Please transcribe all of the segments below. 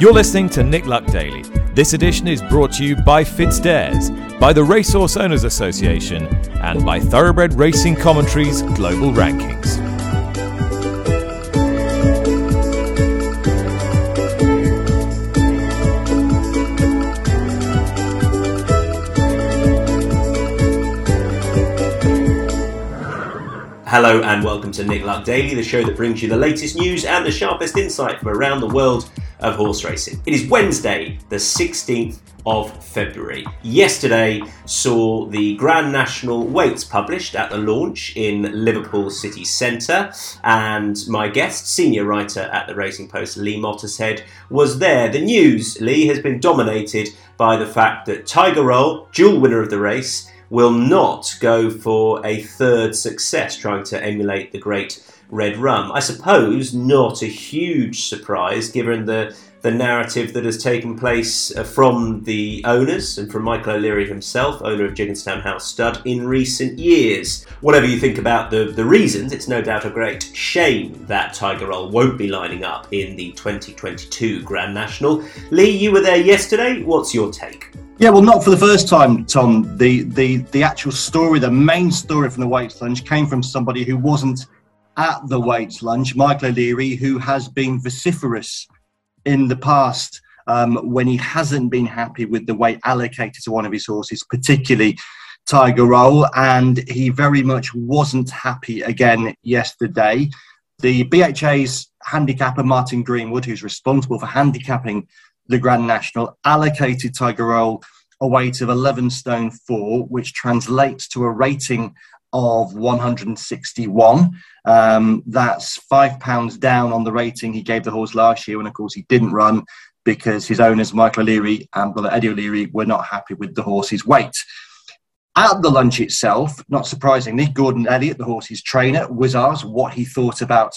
You're listening to Nick Luck Daily. This edition is brought to you by FitzDares, by the Racehorse Owners Association, and by Thoroughbred Racing Commentaries Global Rankings. Hello and welcome to Nick Luck Daily, the show that brings you the latest news and the sharpest insight from around the world of horse racing. It is Wednesday, the 16th of February. Yesterday saw the Grand National weights published at the launch in Liverpool City Centre, and my guest, senior writer at the Racing Post, Lee Mottershead, was there. The news, Lee, has been dominated by the fact that Tiger Roll, dual winner of the race, will not go for a third success trying to emulate the great Red Rum. I suppose not a huge surprise given the the narrative that has taken place uh, from the owners and from Michael O'Leary himself, owner of Gigginstown House Stud, in recent years. Whatever you think about the, the reasons, it's no doubt a great shame that Tiger Roll won't be lining up in the 2022 Grand National. Lee, you were there yesterday. What's your take? Yeah, well, not for the first time, Tom. The the the actual story, the main story from the White lunch, came from somebody who wasn't at the weights lunch, Michael O'Leary, who has been vociferous in the past um, when he hasn't been happy with the weight allocated to one of his horses, particularly Tiger Roll, and he very much wasn't happy again yesterday. The BHA's handicapper Martin Greenwood, who's responsible for handicapping the Grand National allocated Tiger Roll a weight of 11 stone 4, which translates to a rating of 161. Um, that's five pounds down on the rating he gave the horse last year, and of course he didn't run because his owners, Michael O'Leary and brother Eddie O'Leary, were not happy with the horse's weight. At the lunch itself, not surprisingly, Gordon Elliott, the horse's trainer, was asked what he thought about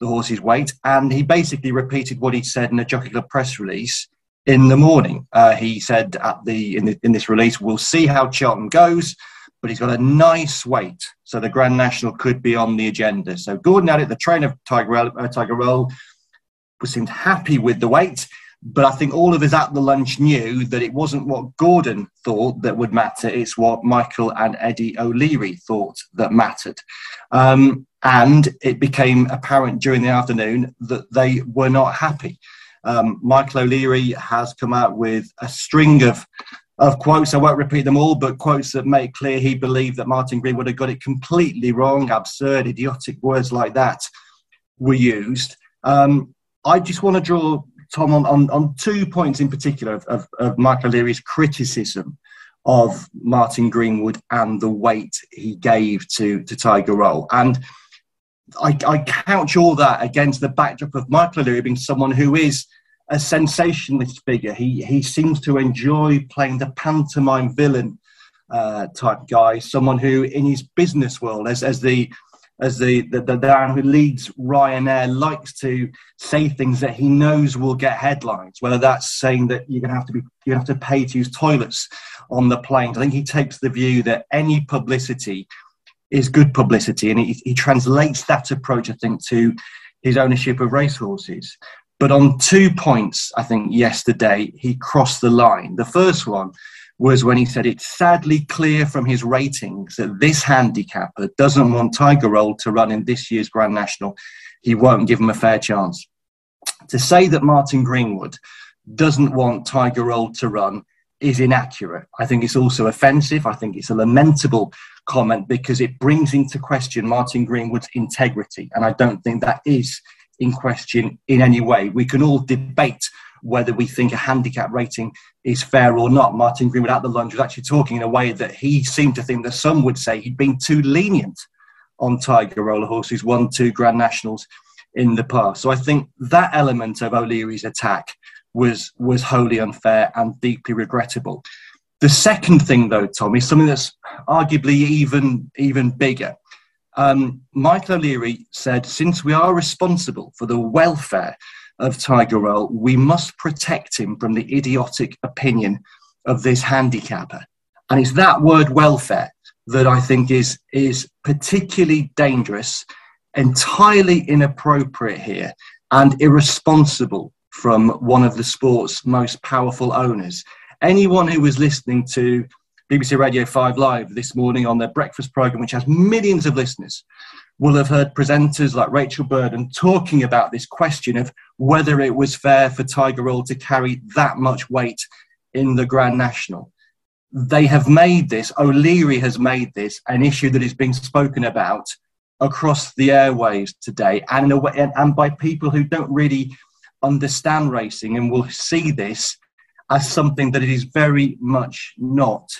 the horse's weight, and he basically repeated what he said in a Jockey Club press release in the morning. Uh, he said at the in, the in, this release, "We'll see how Cheltenham goes, but he's got a nice weight, so the Grand National could be on the agenda." So Gordon Elliott, the trainer of Tiger, uh, Tiger Roll, seemed happy with the weight. But I think all of us at the lunch knew that it wasn't what Gordon thought that would matter. It's what Michael and Eddie O'Leary thought that mattered. Um, and it became apparent during the afternoon that they were not happy. Um, Michael O'Leary has come out with a string of of quotes. I won't repeat them all, but quotes that make clear he believed that Martin Greenwood had got it completely wrong, absurd, idiotic words like that were used. Um, I just want to draw Tom on, on, on two points in particular of, of, of Michael O'Leary's criticism of Martin Greenwood and the weight he gave to, to Tiger Roll. And I, I couch all that against the backdrop of Michael O'Leary being someone who is a sensationalist figure. He he seems to enjoy playing the pantomime villain uh, type guy, someone who in his business world, as as the as the, the, the man who leads Ryanair likes to say things that he knows will get headlines, whether that's saying that you're going to have to be you have to pay to use toilets on the planes. I think he takes the view that any publicity is good publicity, and he, he translates that approach, I think, to his ownership of racehorses. But on two points, I think yesterday he crossed the line. The first one was when he said it's sadly clear from his ratings that this handicapper doesn't want Tiger Roll to run in this year's Grand National. He won't give him a fair chance. To say that Martin Greenwood doesn't want Tiger Roll to run is inaccurate. I think it's also offensive. I think it's a lamentable comment because it brings into question Martin Greenwood's integrity. And I don't think that is in question in any way. We can all debate whether we think a handicap rating is fair or not. Martin Greenwood at the lunch was actually talking in a way that he seemed to think that some would say he'd been too lenient on Tiger Roller Horse, who's won two Grand Nationals in the past. So I think that element of O'Leary's attack was was wholly unfair and deeply regrettable. The second thing, though, Tom, is something that's arguably even even bigger. Um, Michael O'Leary said, since we are responsible for the welfare of Tiger Roll, we must protect him from the idiotic opinion of this handicapper. And it's that word welfare that I think is, is particularly dangerous, entirely inappropriate here, and irresponsible from one of the sport's most powerful owners. Anyone who was listening to BBC Radio 5 Live this morning on their breakfast programme, which has millions of listeners, will have heard presenters like Rachel Burden talking about this question of whether it was fair for Tiger Roll to carry that much weight in the Grand National. They have made this, O'Leary has made this an issue that is being spoken about across the airwaves today and, and by people who don't really understand racing and will see this as something that it is very much not.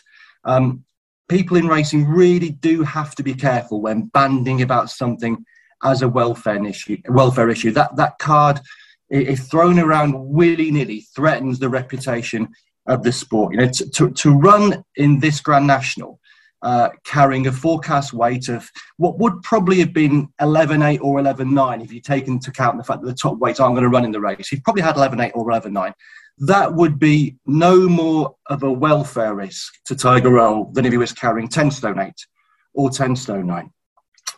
Um, people in racing really do have to be careful when banding about something as a welfare issue. Welfare issue. That that card, if thrown around willy nilly, threatens the reputation of the sport. You know, to, to, to run in this Grand National, uh, carrying a forecast weight of what would probably have been 11.8 or 11.9 if you take into account the fact that the top weights aren't going to run in the race. He's probably had 11.8 or 11.9 that would be no more of a welfare risk to Tiger Roll than if he was carrying 10 stone 8 or 10 stone 9.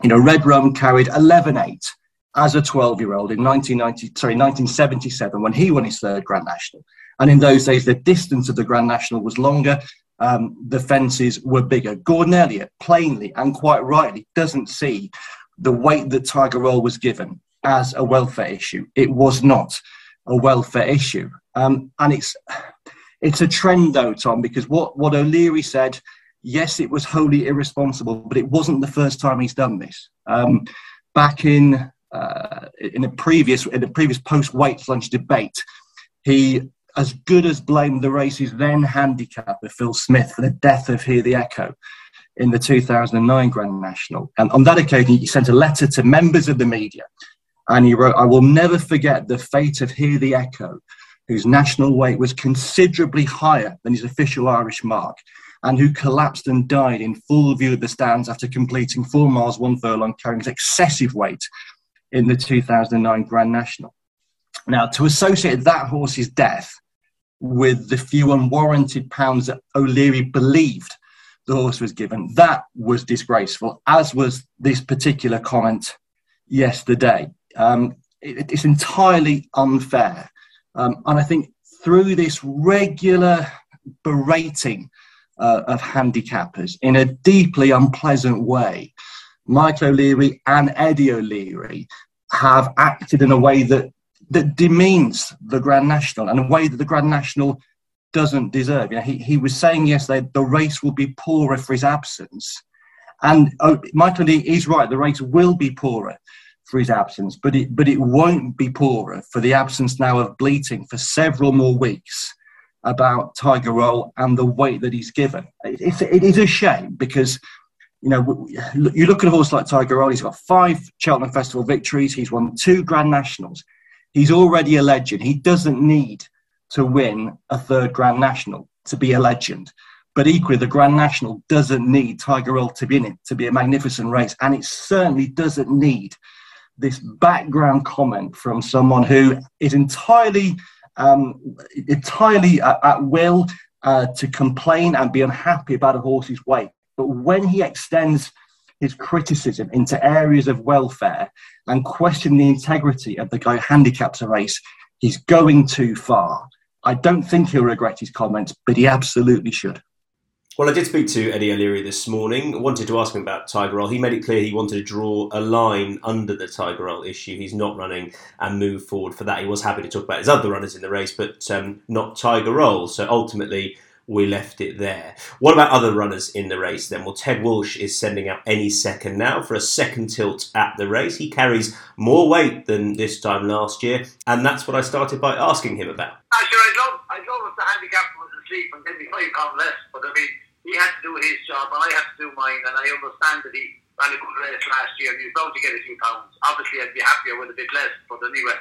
You know, Red Rum carried 11 8 as a 12 year old in 1990, sorry, 1977 when he won his third Grand National. And in those days, the distance of the Grand National was longer, um, the fences were bigger. Gordon Elliott, plainly and quite rightly, doesn't see the weight that Tiger Roll was given as a welfare issue. It was not a welfare issue. Um, and it's it's a trend though, Tom, because what, what O'Leary said, yes, it was wholly irresponsible, but it wasn't the first time he's done this. Um, back in uh, in a previous in a previous post weight lunch debate, he as good as blamed the race's then handicapper Phil Smith for the death of Hear the Echo in the 2009 Grand National. And on that occasion, he sent a letter to members of the media, and he wrote, "I will never forget the fate of Hear the Echo." Whose national weight was considerably higher than his official Irish mark, and who collapsed and died in full view of the stands after completing four miles, one furlong, carrying excessive weight in the 2009 Grand National. Now, to associate that horse's death with the few unwarranted pounds that O'Leary believed the horse was given, that was disgraceful, as was this particular comment yesterday. Um, it, it's entirely unfair um, and I think through this regular berating uh, of handicappers in a deeply unpleasant way, Michael O'Leary and Eddie O'Leary have acted in a way that, that demeans the Grand National and a way that the Grand National doesn't deserve. You know, he, he was saying yesterday the race will be poorer for his absence. And oh, Michael O'Leary is right, the race will be poorer for his absence, but it but it won't be poorer for the absence now of bleating for several more weeks about Tiger Roll and the weight that he's given. It's, it is a shame because you know you look at a horse like Tiger Roll. He's got five Cheltenham Festival victories. He's won two Grand Nationals. He's already a legend. He doesn't need to win a third Grand National to be a legend. But equally, the Grand National doesn't need Tiger Roll to be in it to be a magnificent race, and it certainly doesn't need this background comment from someone who is entirely um, entirely at, at will uh, to complain and be unhappy about a horse's weight. But when he extends his criticism into areas of welfare and question the integrity of the guy handicaps a race, he's going too far. I don't think he'll regret his comments, but he absolutely should. Well, I did speak to Eddie O'Leary this morning. I wanted to ask him about Tiger Roll. He made it clear he wanted to draw a line under the Tiger Roll issue. He's not running and move forward for that. He was happy to talk about his other runners in the race, but um, not Tiger Roll. So ultimately, we left it there. What about other runners in the race then? Well, Ted Walsh is sending out any second now for a second tilt at the race. He carries more weight than this time last year, and that's what I started by asking him about. Actually, I love, I love if the handicap was asleep and then be five pounds less, but I mean, he had to do his job and I had to do mine. And I understand that he ran a good race last year and he's bound to get a few pounds. Obviously, I'd be happier with a bit less, but anyway,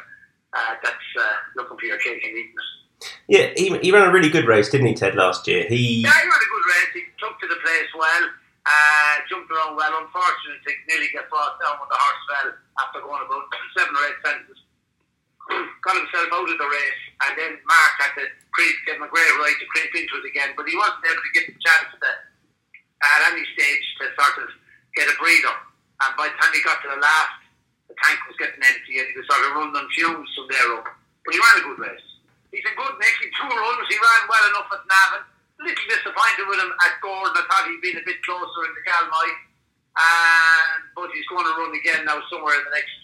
uh, that's uh, looking for your cake and eating it. Yeah, he, he ran a really good race, didn't he, Ted, last year? He Yeah, he ran a good race. He took to the place well, uh, jumped around well. Unfortunately, nearly got brought down when the horse fell after going about seven or eight fences. Got himself out of the race, and then Mark had to creep, give him a great right to creep into it again, but he wasn't able to get the chance to, at any stage to sort of get a breather. And by the time he got to the last, the tank was getting empty and he was sort of running on fumes from there up. but he ran a good race. He's a good mix. In two runs, he ran well enough at Navan. A little disappointed with him at Gowran. I thought he'd been a bit closer in the Galmoy. And, but he's going to run again now somewhere in the next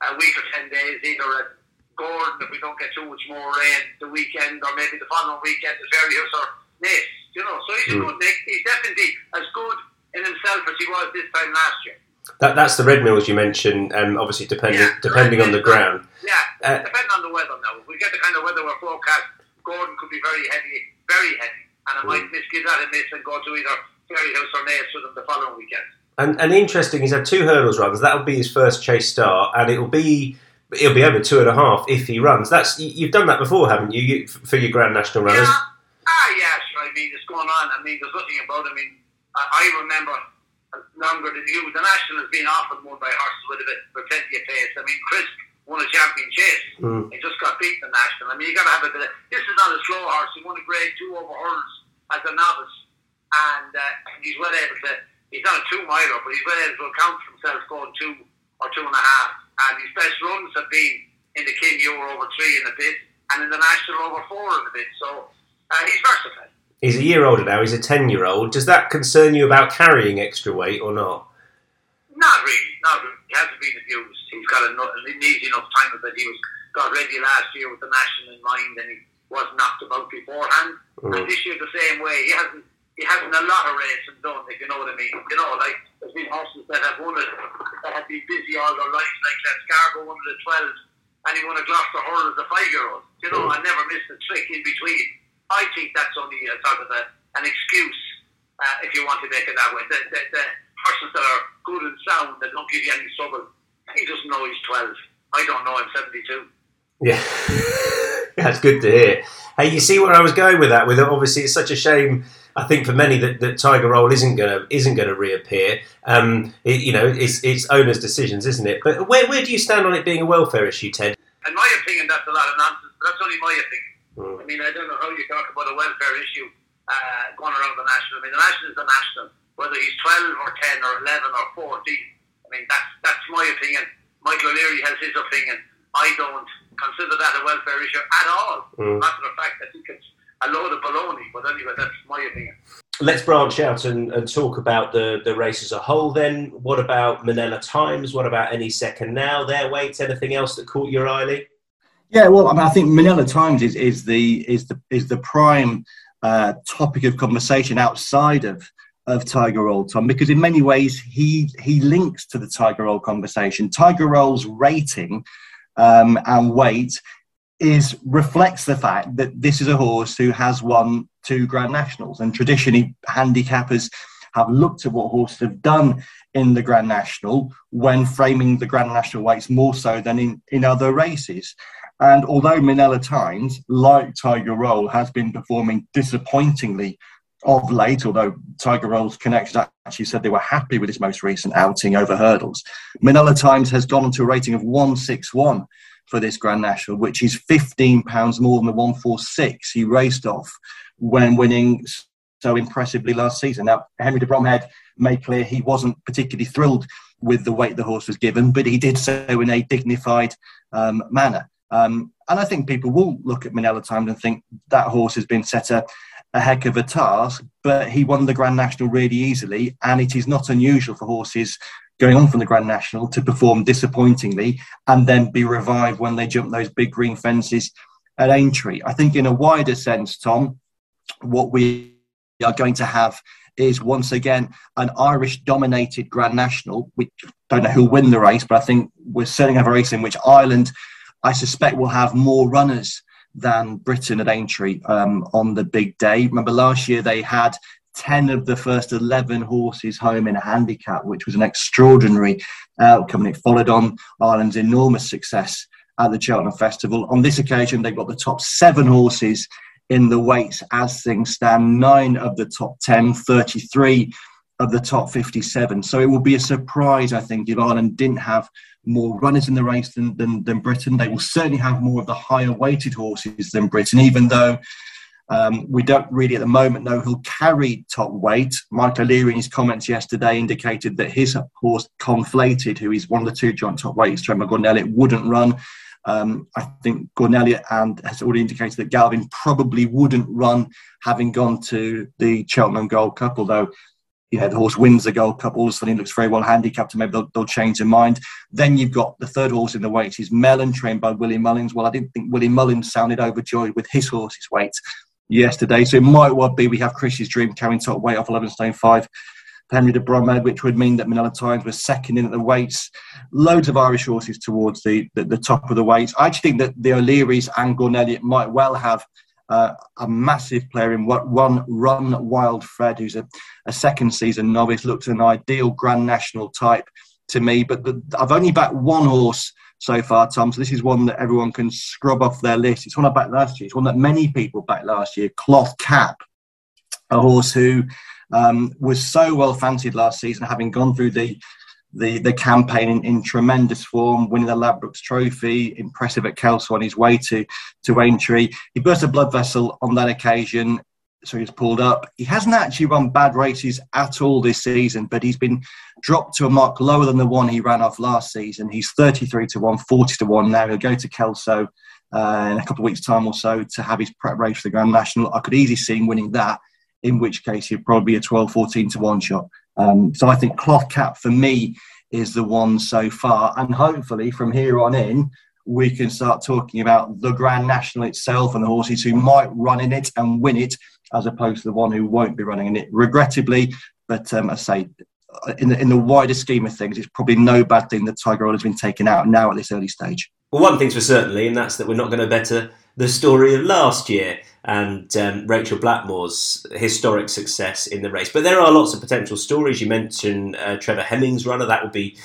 uh, week or 10 days, either at Gowran if we don't get too much more rain the weekend or maybe the following weekend at Fairyhouse or Naas. You know, so he's a hmm. good Nick. He's definitely as good in himself as he was this time last year. That, that's the red mills you mentioned. Um, obviously, depending yeah, depending on the ground. Yeah, uh, depending on the weather. Now, if we get the kind of weather we're forecast, Gowran could be very heavy, very heavy, and I mm. might miss give that a miss and go to either Fairyhouse or Naas with him the following weekend. And, and interesting, he's had two hurdles runs. That'll be his first chase start, and it'll be it'll be over two and a half if he runs. That's you've done that before, haven't you, you for your Grand National runners? Yeah. Ah, yeah, sure. I mean, it's going on. I mean, there's nothing about. It. I mean, I, I remember longer than you. The national has been often won by horses with a bit with plenty of pace. I mean, Chris won a champion chase. Mm. He just got beat the national. I mean, you got to have a bit. Of, this is not a slow horse. He won a grade two over hurdles as a novice, and uh, he's well able to. He's not a two miler, but he's well able to account for himself going two or two and a half. And his best runs have been in the Kim Muir over three in a bit, and in the national over four in a bit. So uh, he's versatile. He's a year older now. He's a ten-year-old. Does that concern you about carrying extra weight or not? Not really. Not really. He hasn't been abused. He's got an easy enough time of it. He was got ready last year with the national in mind, and he was knocked about beforehand. Mm. And this year the same way. He hasn't. He hasn't a lot of racing done, if you know what I mean. You know, like there's been horses that have won it that have been busy all their lives, like Scargo won the 12, and he won a Gloucester Hurl as a five-year-old. You know. I never missed a trick in between. I think that's only a sort of a, an excuse, uh, if you want to make it that way. The, the, the horses that are good and sound that don't give you any trouble, he doesn't know he's 12. I don't know, I'm 72. Yeah, that's good to hear. Hey, you see where I was going with that? With obviously, it's such a shame. I think for many that, that Tiger Roll isn't gonna isn't gonna reappear. Um, it, you know, it's it's owners' decisions, isn't it? But where where do you stand on it being a welfare issue, Ted? In my opinion, that's a lot of nonsense. But that's only my opinion. Mm. I mean, I don't know how you talk about a welfare issue uh, going around the national. I mean, the national is the national. Whether he's 12 or 10 or 11 or 14, I mean, that's, that's my opinion. Michael O'Leary has his opinion. I don't consider that a welfare issue at all. Mm. Matter of fact, I think it's a load of baloney. But anyway, that's my opinion. Let's branch out and, and talk about the, the race as a whole then. What about Minella Times? What about any second now, their weights? Anything else that caught your eye, Lee? Yeah, well, I mean, I think Minella Times is, is the is the is the prime uh, topic of conversation outside of of Tiger Roll, Tom, because in many ways he he links to the Tiger Roll conversation. Tiger Roll's rating um, and weight is reflects the fact that this is a horse who has won two Grand Nationals, and traditionally handicappers have looked at what horses have done in the Grand National when framing the Grand National weights more so than in, in other races. And although Minella Times, like Tiger Roll, has been performing disappointingly of late, although Tiger Roll's connections actually said they were happy with his most recent outing over hurdles, Minella Times has gone on to a rating of 161 for this Grand National, which is 15 pounds more than the 146 he raced off when winning so impressively last season. Now, Henry de Bromhead made clear he wasn't particularly thrilled with the weight the horse was given, but he did so in a dignified um, manner. Um, and I think people will look at Minella Times and think that horse has been set a, a heck of a task, but he won the Grand National really easily. And it is not unusual for horses going on from the Grand National to perform disappointingly and then be revived when they jump those big green fences at Aintree. I think, in a wider sense, Tom, what we are going to have is once again an Irish dominated Grand National. We don't know who'll win the race, but I think we're setting have a race in which Ireland I suspect we'll have more runners than Britain at Aintree um, on the big day. Remember last year they had 10 of the first 11 horses home in a handicap, which was an extraordinary uh, outcome. And it followed on Ireland's enormous success at the Cheltenham Festival. On this occasion, they've got the top seven horses in the weights as things stand, nine of the top 10, 33 of the top 57. So it will be a surprise, I think, if Ireland didn't have more runners in the race than, than, than Britain. They will certainly have more of the higher weighted horses than Britain, even though um, we don't really at the moment know who'll carry top weight. Michael O'Leary, in his comments yesterday, indicated that his horse Conflated, who is one of the two joint top weights, Trevor Gordon-Elliott, wouldn't run. Um, I think Gordon Elliott and has already indicated that Galvin probably wouldn't run, having gone to the Cheltenham Gold Cup. Although, you know, the horse wins the Gold Cup, all of a sudden he looks very well handicapped, and maybe they'll, they'll change their mind. Then you've got the third horse in the weight is Melon, trained by Willie Mullins. Well, I didn't think Willie Mullins sounded overjoyed with his horse's weight yesterday, so it might well be we have Chris's Dream carrying top weight off 11 stone five Henry de Bromhead, which would mean that Minella Times was second in at the weights. Loads of Irish horses towards the, the, the top of the weights. I actually think that the O'Learys and Gordon might well have uh, a massive player in what one Run Wild Fred, who's a, a second season novice, looks an ideal Grand National type to me. But the, I've only backed one horse so far, Tom. So this is one that everyone can scrub off their list. It's one I backed last year. It's one that many people backed last year. Cloth Cap, a horse who um, was so well fancied last season, having gone through the the, the campaign in, in tremendous form, winning the Ladbrokes Trophy, impressive at Kelso on his way to to Aintree. He burst a blood vessel on that occasion, so he's pulled up. He hasn't actually run bad races at all this season, but he's been dropped to a mark lower than the one he ran off last season. He's 33 to 1, 40 to 1 now. He'll go to Kelso uh, in a couple of weeks' time or so to have his prep race for the Grand National. I could easily see him winning that in which case he'd probably be a 12, 14 to 1 shot. Um, so I think cloth cap for me is the one so far. And hopefully from here on in, we can start talking about the Grand National itself and the horses who might run in it and win it, as opposed to the one who won't be running in it, regrettably. But um, I say, in the, in the wider scheme of things, it's probably no bad thing that Tiger Roll has been taken out now at this early stage. Well, one thing's for certainly, and that's that we're not going to better the story of last year and um, Rachel Blackmore's historic success in the race. But there are lots of potential stories. You mentioned uh, Trevor Hemmings' runner. That would be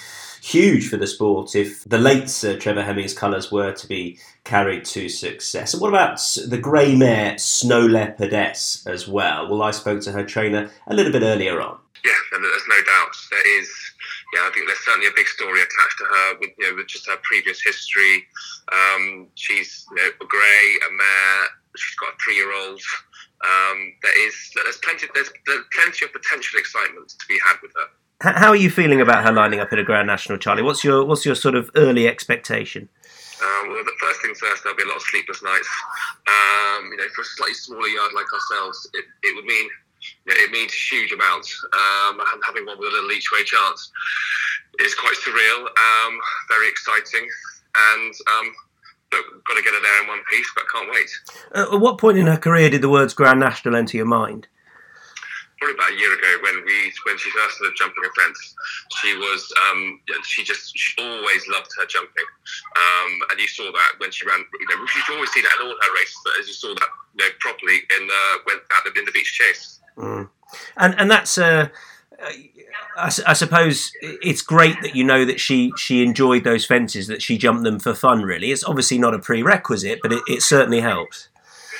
huge for the sport if the late Trevor Hemmings' colours were to be carried to success. And what about the grey mare Snow Leopardess as well? Well, I spoke to her trainer a little bit earlier on. Yeah, and there's no doubt there is yeah, I think there's certainly a big story attached to her with you know with just her previous history. Um, she's you know, a grey, a mare. She's got a three-year-old. Um, there is there's plenty there's, there's plenty of potential excitement to be had with her. How are you feeling about her lining up in a Grand National, Charlie? What's your what's your sort of early expectation? Um, well, the first things first, there'll be a lot of sleepless nights. Um, you know, for a slightly smaller yard like ourselves, it, it would mean you know, it means huge amounts. Um, and having one with a little each way chance is quite surreal, um, very exciting, and um, got to get her there in one piece, but can't wait. Uh, at what point in her career did the words Grand National enter your mind? Probably about a year ago when we when she first started jumping a fence, she was um, she just she always loved her jumping, um, and you saw that when she ran. You know, you always see that in all her races, but as you saw that you know properly in the when at the, in the Becher Chase. Mm. And and that's uh, I, I, suppose it's great that you know that she she enjoyed those fences, that she jumped them for fun. Really, it's obviously not a prerequisite, but it, it certainly helps.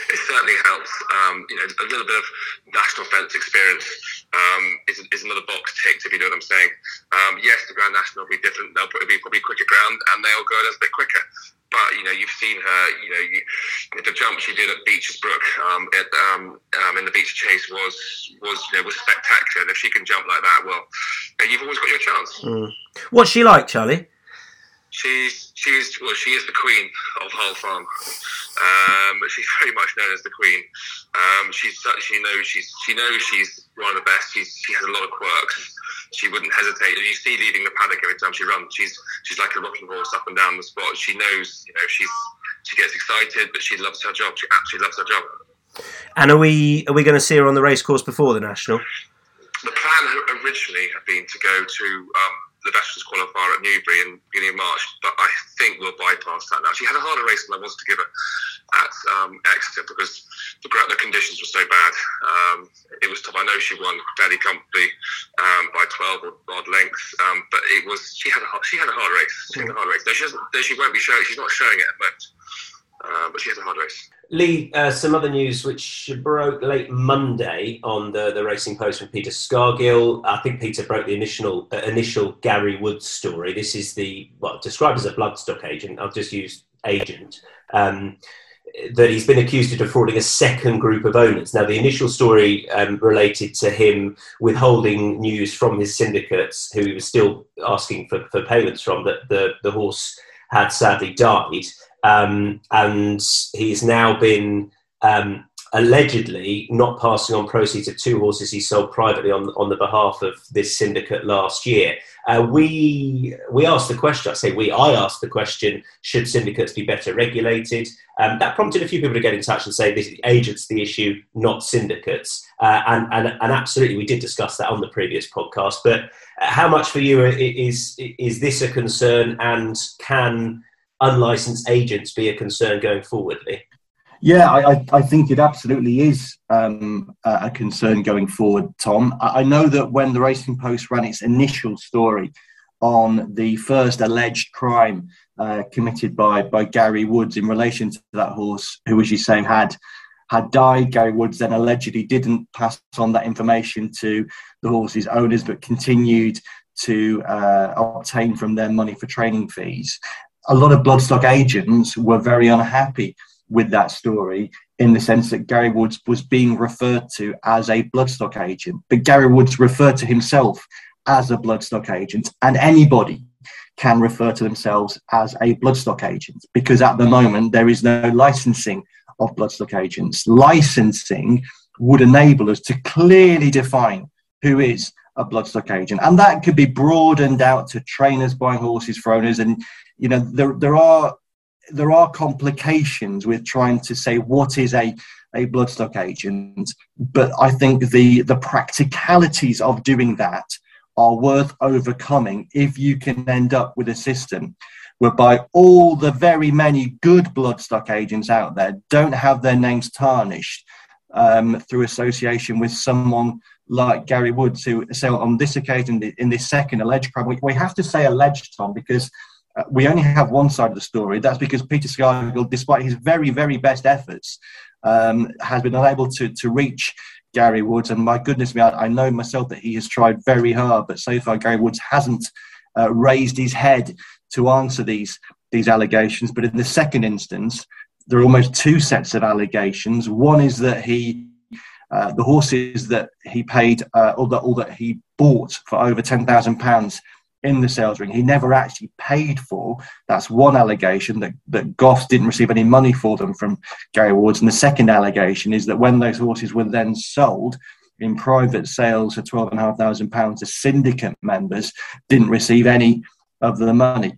It certainly helps. Um, you know, a little bit of national fence experience um, is, is, another box ticked, if you know what I'm saying. Um, yes, the Grand National will be different. They'll probably be probably quicker ground, and they'll go a little bit quicker but you know you've seen her. You know, you, the jump she did at Becher's Brook um, at, um, um, in the Becher Chase was was you know, was spectacular. And if she can jump like that, well, you've always got your chance. Mm. What's she like, Charlie? She's she's well, she is the queen of Hull Farm. Um, she's very much known as the queen. Um, she's she knows she's she knows she's one of the best. She's, she has a lot of quirks she wouldn't hesitate. You see leaving the paddock every time she runs, she's she's like a rocking horse up and down the spot. She knows, you know, she's she gets excited, but she loves her job. She absolutely loves her job. And are we are we going to see her on the racecourse before the national? The plan originally had been to go to um, the Veterans Qualifier at Newbury in the beginning of March, but I think we'll bypass that now. She had a harder race than I wanted to give her at um, Exeter because the, the conditions were so bad. Um, it was tough. I know she won fairly comfortably um, by 12 or odd lengths, um, but it was she had a she had a hard race. She had a hard race. Though she doesn't, she won't be showing. She's not showing it at the moment. Uh, but she has a hard race. Lee, uh, some other news which broke late Monday on the, the Racing Post from Peter Scargill. I think Peter broke the initial uh, initial Gary Woods story. This is the well described as a bloodstock agent. I'll just use agent. Um, that he's been accused of defrauding a second group of owners. Now, the initial story um, related to him withholding news from his syndicates, who he was still asking for, for payments from, that the, the horse had sadly died, um, and he's now been um, allegedly not passing on proceeds of two horses he sold privately on on the behalf of this syndicate last year. Uh, we we asked the question. I say we. I asked the question: Should syndicates be better regulated? Um, that prompted a few people to get in touch and say this is the agents the issue, not syndicates. Uh, and, and and absolutely, we did discuss that on the previous podcast. But how much for you is is this a concern, and can unlicensed agents be a concern going forward, Yeah, I, I, think it absolutely is um, a concern going forward, Tom. I know that when the Racing Post ran its initial story on the first alleged crime uh, committed by, by Gary Woods in relation to that horse, who, as you say, had had died. Gary Woods then allegedly didn't pass on that information to the horse's owners, but continued to uh, obtain from them money for training fees. A lot of bloodstock agents were very unhappy with that story in the sense that Gary Woods was being referred to as a bloodstock agent. But Gary Woods referred to himself as a bloodstock agent, and anybody can refer to themselves as a bloodstock agent because at the moment there is no licensing of bloodstock agents. Licensing would enable us to clearly define who is a bloodstock agent, and that could be broadened out to trainers buying horses for owners. And you know, there there are there are complications with trying to say what is a a bloodstock agent, but I think the the practicalities of doing that are worth overcoming if you can end up with a system whereby all the very many good bloodstock agents out there don't have their names tarnished um, through association with someone like Gary Woods, who so on this occasion in this second alleged crime, we, we have to say alleged, Tom, because uh, we only have one side of the story. That's because Peter Scargill, despite his very, very best efforts, um, has been unable to, to reach Gary Woods. And my goodness me, I, I, know myself that he has tried very hard, but so far Gary Woods hasn't uh, raised his head to answer these these allegations. But in the second instance, there are almost two sets of allegations. One is that he uh, the horses that he paid uh, or, that, or that he bought for over ten thousand pounds in the sales ring he never actually paid for. That's one allegation that, that Goffs didn't receive any money for them from Gary Woods. And the second allegation is that when those horses were then sold in private sales for £12,500, the syndicate members didn't receive any of the money.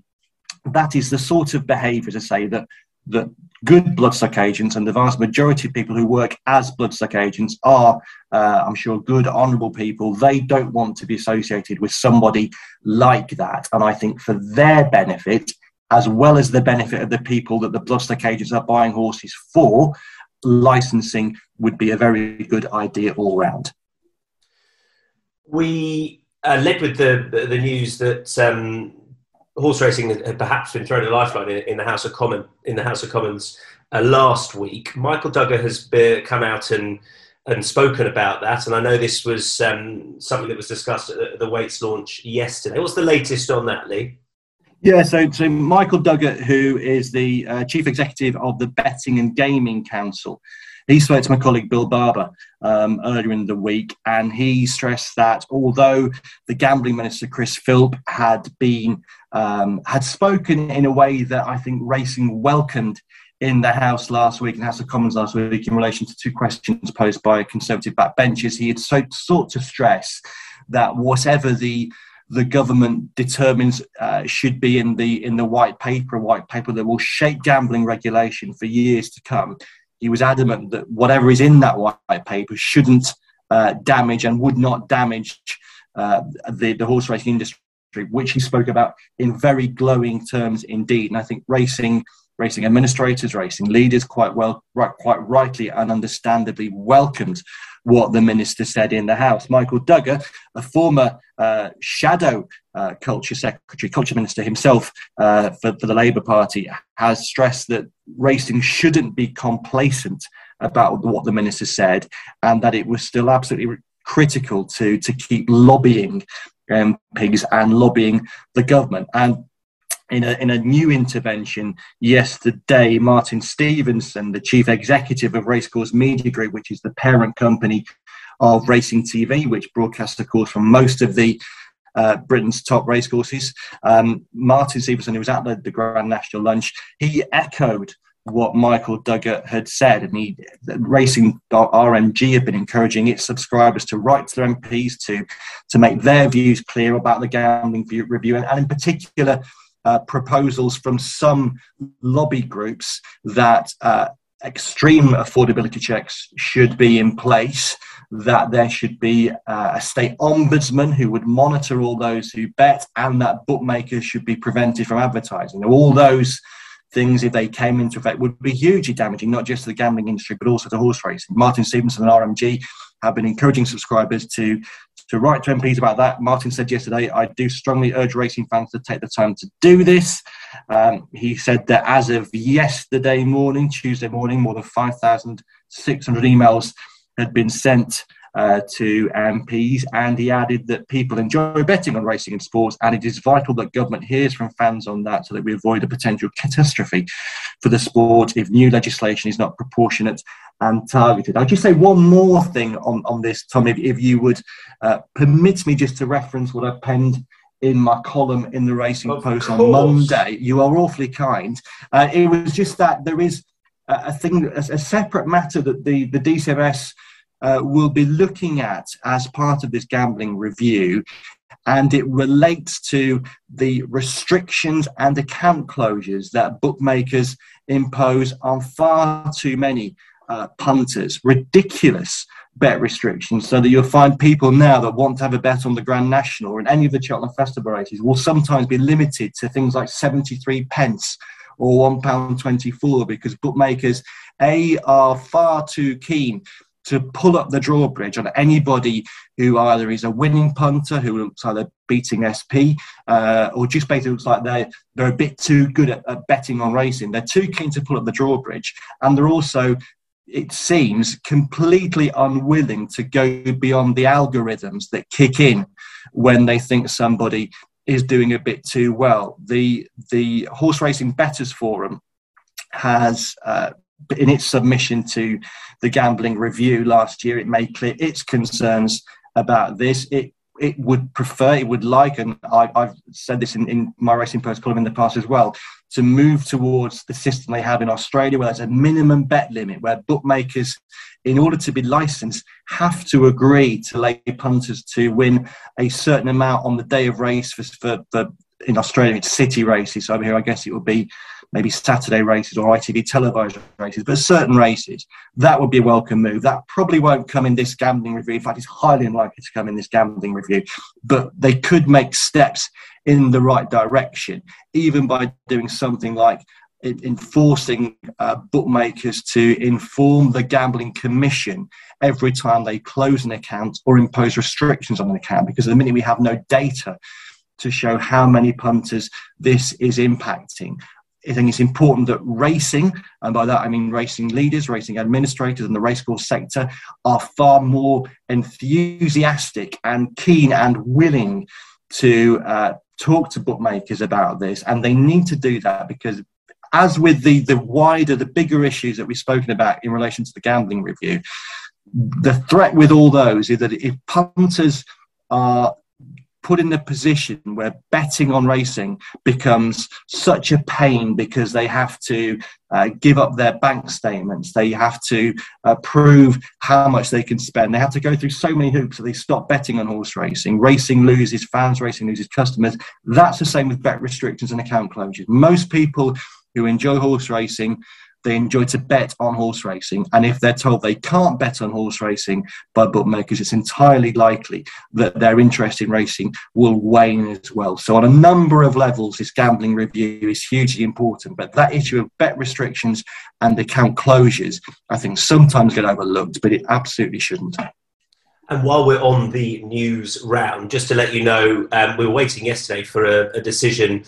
That is the sort of behaviour, to say, that, that good bloodstock agents, and the vast majority of people who work as bloodstock agents are, uh, I'm sure, good, honourable people. They don't want to be associated with somebody like that. And I think for their benefit, as well as the benefit of the people that the bloodstock agents are buying horses for, licensing would be a very good idea all round. We uh, led with the the news that um, horse racing had perhaps been thrown a lifeline in, in the House of Commons in the House of Commons uh, last week. Michael Dugher has come out and and spoken about that, and I know this was um, something that was discussed at the, the weights launch yesterday. What's the latest on that, Lee? Yeah, so so Michael Dugher, who is the uh, chief executive of the Betting and Gaming Council, he spoke to my colleague Bill Barber um, earlier in the week, and he stressed that although the gambling minister Chris Philp had been um, had spoken in a way that I think racing welcomed in the House last week, and House of Commons last week, in relation to two questions posed by Conservative backbenchers, he had so, sought to stress that whatever the the government determines uh, should be in the in the white paper, a white paper that will shape gambling regulation for years to come. He was adamant that whatever is in that white paper shouldn't uh, damage and would not damage uh, the, the horse racing industry which he spoke about in very glowing terms indeed. And I think racing, racing administrators, racing leaders, quite well, right, quite rightly and understandably welcomed what the minister said in the House. Michael Dugher, a former uh, shadow uh, culture secretary, culture minister himself uh, for, for the Labour Party, has stressed that racing shouldn't be complacent about what the minister said and that it was still absolutely critical to to keep lobbying MPs and lobbying the government. And in a, in a new intervention yesterday, Martin Stevenson, the chief executive of Racecourse Media Group, which is the parent company of Racing TV, which broadcasts, of course, from most of the uh, Britain's top racecourses. Um, Martin Stevenson, who was at the, the Grand National Lunch, he echoed what Michael Dugher had said, and he Racing RMG have been encouraging its subscribers to write to their MPs to to make their views clear about the gambling review, and, and in particular. Uh, proposals from some lobby groups that uh, extreme affordability checks should be in place, that there should be uh, a state ombudsman who would monitor all those who bet, and that bookmakers should be prevented from advertising. Now, all those things, if they came into effect, would be hugely damaging, not just to the gambling industry, but also to horse racing. Martin Stevenson and RMG have been encouraging subscribers to, to write to MPs about that. Martin said yesterday, I do strongly urge racing fans to take the time to do this. Um, he said that as of yesterday morning, Tuesday morning, more than 5,600 emails had been sent uh, to MPs, and he added that people enjoy betting on racing and sports, and it is vital that government hears from fans on that so that we avoid a potential catastrophe for the sport if new legislation is not proportionate and targeted. I'll just say one more thing on, on this, Tom, if, if you would uh, permit me just to reference what I penned in my column in the Racing of Post course. on Monday. You are awfully kind. Uh, it was just that there is a, a thing, a, a, separate matter that the, the DCMS uh, will be looking at as part of this gambling review. And it relates to the restrictions and account closures that bookmakers impose on far too many uh, punters. Ridiculous bet restrictions, so that you'll find people now that want to have a bet on the Grand National or in any of the Cheltenham Festival races will sometimes be limited to things like 73 pence or £1.24 because bookmakers, A, are far too keen to pull up the drawbridge on anybody who either is a winning punter who looks like they're beating SP uh, or just basically looks like they're, they're a bit too good at, at betting on racing. They're too keen to pull up the drawbridge and they're also it seems completely unwilling to go beyond the algorithms that kick in when they think somebody is doing a bit too well. The the Horse Racing Bettors Forum has uh, in its submission to the gambling review last year, it made clear its concerns about this. It it would prefer, it would like, and I, have said this in, in my Racing Post column in the past as well, to move towards the system they have in Australia, where there's a minimum bet limit, where bookmakers, in order to be licensed, have to agree to lay punters to win a certain amount on the day of race for, for, for in Australia, it's city races. So over here, I guess it would be maybe Saturday races or ITV televised races, but certain races, that would be a welcome move. That probably won't come in this gambling review. In fact, it's highly unlikely to come in this gambling review, but they could make steps in the right direction, even by doing something like enforcing uh, bookmakers to inform the gambling commission every time they close an account or impose restrictions on an account because at the minute we have no data to show how many punters this is impacting I think it's important that racing, and by that I mean racing leaders, racing administrators, and the racecourse sector are far more enthusiastic and keen and willing to uh, talk to bookmakers about this. And they need to do that because, as with the, the wider, the bigger issues that we've spoken about in relation to the gambling review, the threat with all those is that if punters are put in a position where betting on racing becomes such a pain because they have to uh, give up their bank statements, they have to uh, prove how much they can spend, they have to go through so many hoops that they stop betting on horse racing. Racing loses fans, racing loses customers. That's the same with bet restrictions and account closures. Most people who enjoy horse racing they enjoy to bet on horse racing. And if they're told they can't bet on horse racing by bookmakers, it's entirely likely that their interest in racing will wane as well. So, on a number of levels, this gambling review is hugely important. But that issue of bet restrictions and account closures, I think, sometimes get overlooked, but it absolutely shouldn't. And while we're on the news round, just to let you know, um, we were waiting yesterday for a, a decision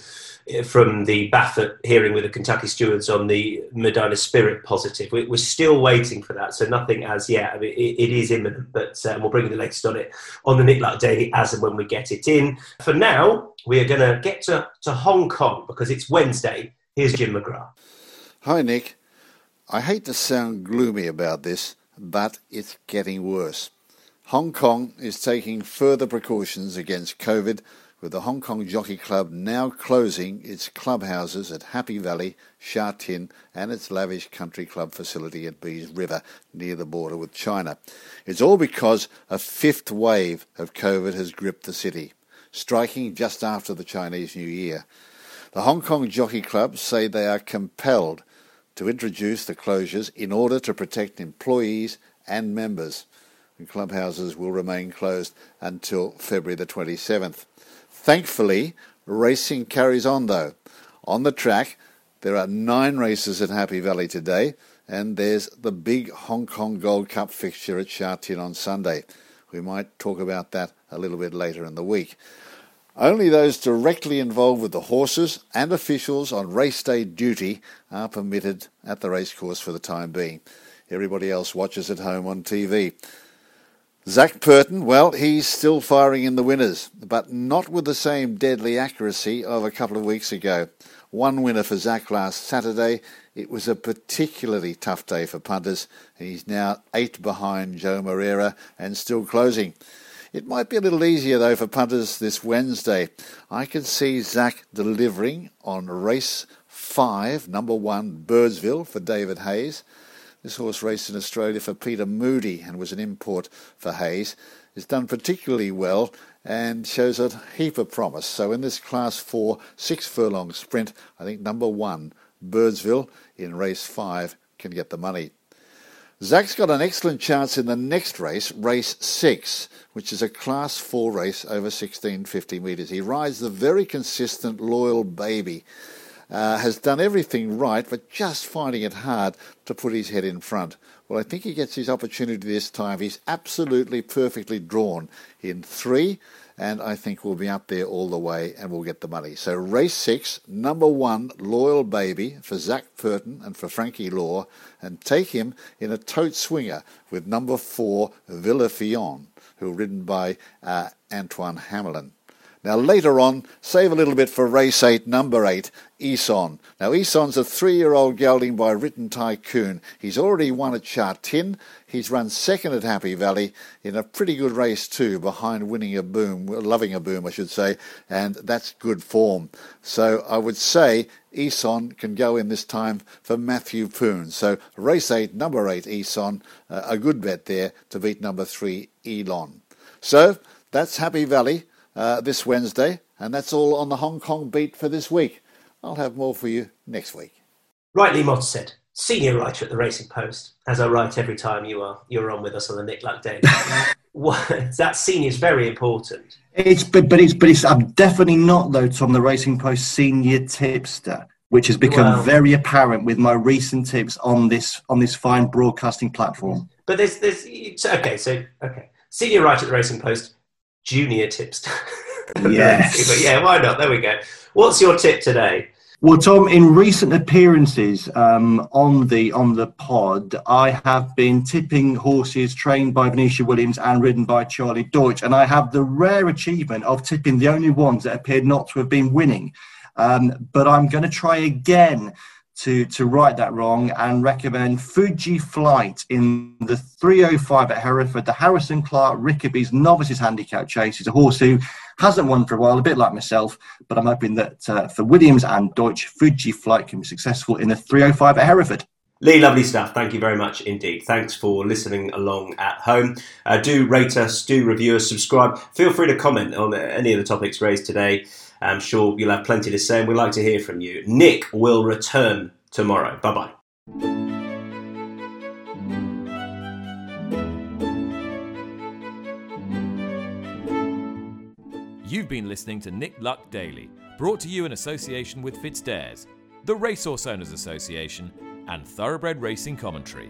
from the Baffert hearing with the Kentucky stewards on the Medina Spirit positive. We're still waiting for that, so nothing as yet. I mean, it is imminent, but um, we'll bring you the latest on it on the Nick Luck Daily as and when we get it in. For now, we are going to get to Hong Kong because it's Wednesday. Here's Jim McGrath. Hi, Nick. I hate to sound gloomy about this, but it's getting worse. Hong Kong is taking further precautions against COVID, with the Hong Kong Jockey Club now closing its clubhouses at Happy Valley, Sha Tin, and its lavish country club facility at Beas River near the border with China. It's all because a fifth wave of COVID has gripped the city, striking just after the Chinese New Year. The Hong Kong Jockey Club say they are compelled to introduce the closures in order to protect employees and members. And clubhouses will remain closed until February the 27th. Thankfully, racing carries on though. On the track, there are nine races at Happy Valley today, and there's the big Hong Kong Gold Cup fixture at Sha Tin on Sunday. We might talk about that a little bit later in the week. Only those directly involved with the horses and officials on race day duty are permitted at the racecourse for the time being. Everybody else watches at home on TV. Zac Purton, well, he's still firing in the winners, but not with the same deadly accuracy of a couple of weeks ago. One winner for Zac last Saturday. It was a particularly tough day for punters. He's now eight behind Joe Moreira and still closing. It might be a little easier though for punters this Wednesday. I can see Zac delivering on race five, number one, Birdsville for David Hayes. This horse raced in Australia for Peter Moody and was an import for Hayes. Is done particularly well and shows a heap of promise. So in this class four, six furlong sprint, I think number one, Birdsville in race five can get the money. Zac's got an excellent chance in the next race, race six, which is a class four race over 1650 metres. He rides the very consistent Loyal Baby uh, has done everything right, but just finding it hard to put his head in front. Well, I think he gets his opportunity this time. He's absolutely perfectly drawn in three, and I think we'll be up there all the way and we'll get the money. So, race six, number one, Loyal Baby for Zac Purton and for Frankie Lor, and take him in a tote swinger with number four, Villa Fion, who ridden by uh, Antoine Hamelin. Now, later on, save a little bit for race eight, number eight, Eson. Now, Eson's a three year old gelding by Written Tycoon. He's already won at Sha Tin. He's run second at Happy Valley in a pretty good race, too, behind winning a boom, loving a boom, I should say, and that's good form. So I would say Eson can go in this time for Matthew Poon. So race eight, number eight, Eson, uh, a good bet there to beat number three, Elon. So that's Happy Valley uh, this Wednesday, and that's all on the Hong Kong beat for this week. I'll have more for you next week. Rightly Mottershead, senior writer at the Racing Post, as I write every time you are you're on with us on the Nick Luck Day. that senior is very important. It's but, but it's but it's I'm definitely not though Tom the Racing Post senior tipster, which has become well, very apparent with my recent tips on this on this fine broadcasting platform. But there's there's okay so okay senior writer at the Racing Post, junior tipster. Yes. but yeah, why not? There we go. What's your tip today? Well, Tom, in recent appearances um, on the on the pod, I have been tipping horses trained by Venetia Williams and ridden by Charlie Deutsch, and I have the rare achievement of tipping the only ones that appeared not to have been winning. Um, but I'm going to try again to to right that wrong and recommend Fuji Flight in the 305 at Hereford, the Harrison Clark Rickerbys Novices Handicap Chase. He's a horse who hasn't won for a while, a bit like myself, but I'm hoping that uh, for Williams and Deutsch, Fuji Flight can be successful in the 305 at Hereford. Lee, lovely stuff. Thank you very much indeed. Thanks for listening along at home. Uh, do rate us, do review us, subscribe. Feel free to comment on any of the topics raised today. I'm sure you'll have plenty to say and we'd like to hear from you. Nick will return tomorrow. Bye bye. You've been listening to Nick Luck Daily, brought to you in association with Fitzdares, the Racehorse Owners Association, and Thoroughbred Racing Commentary.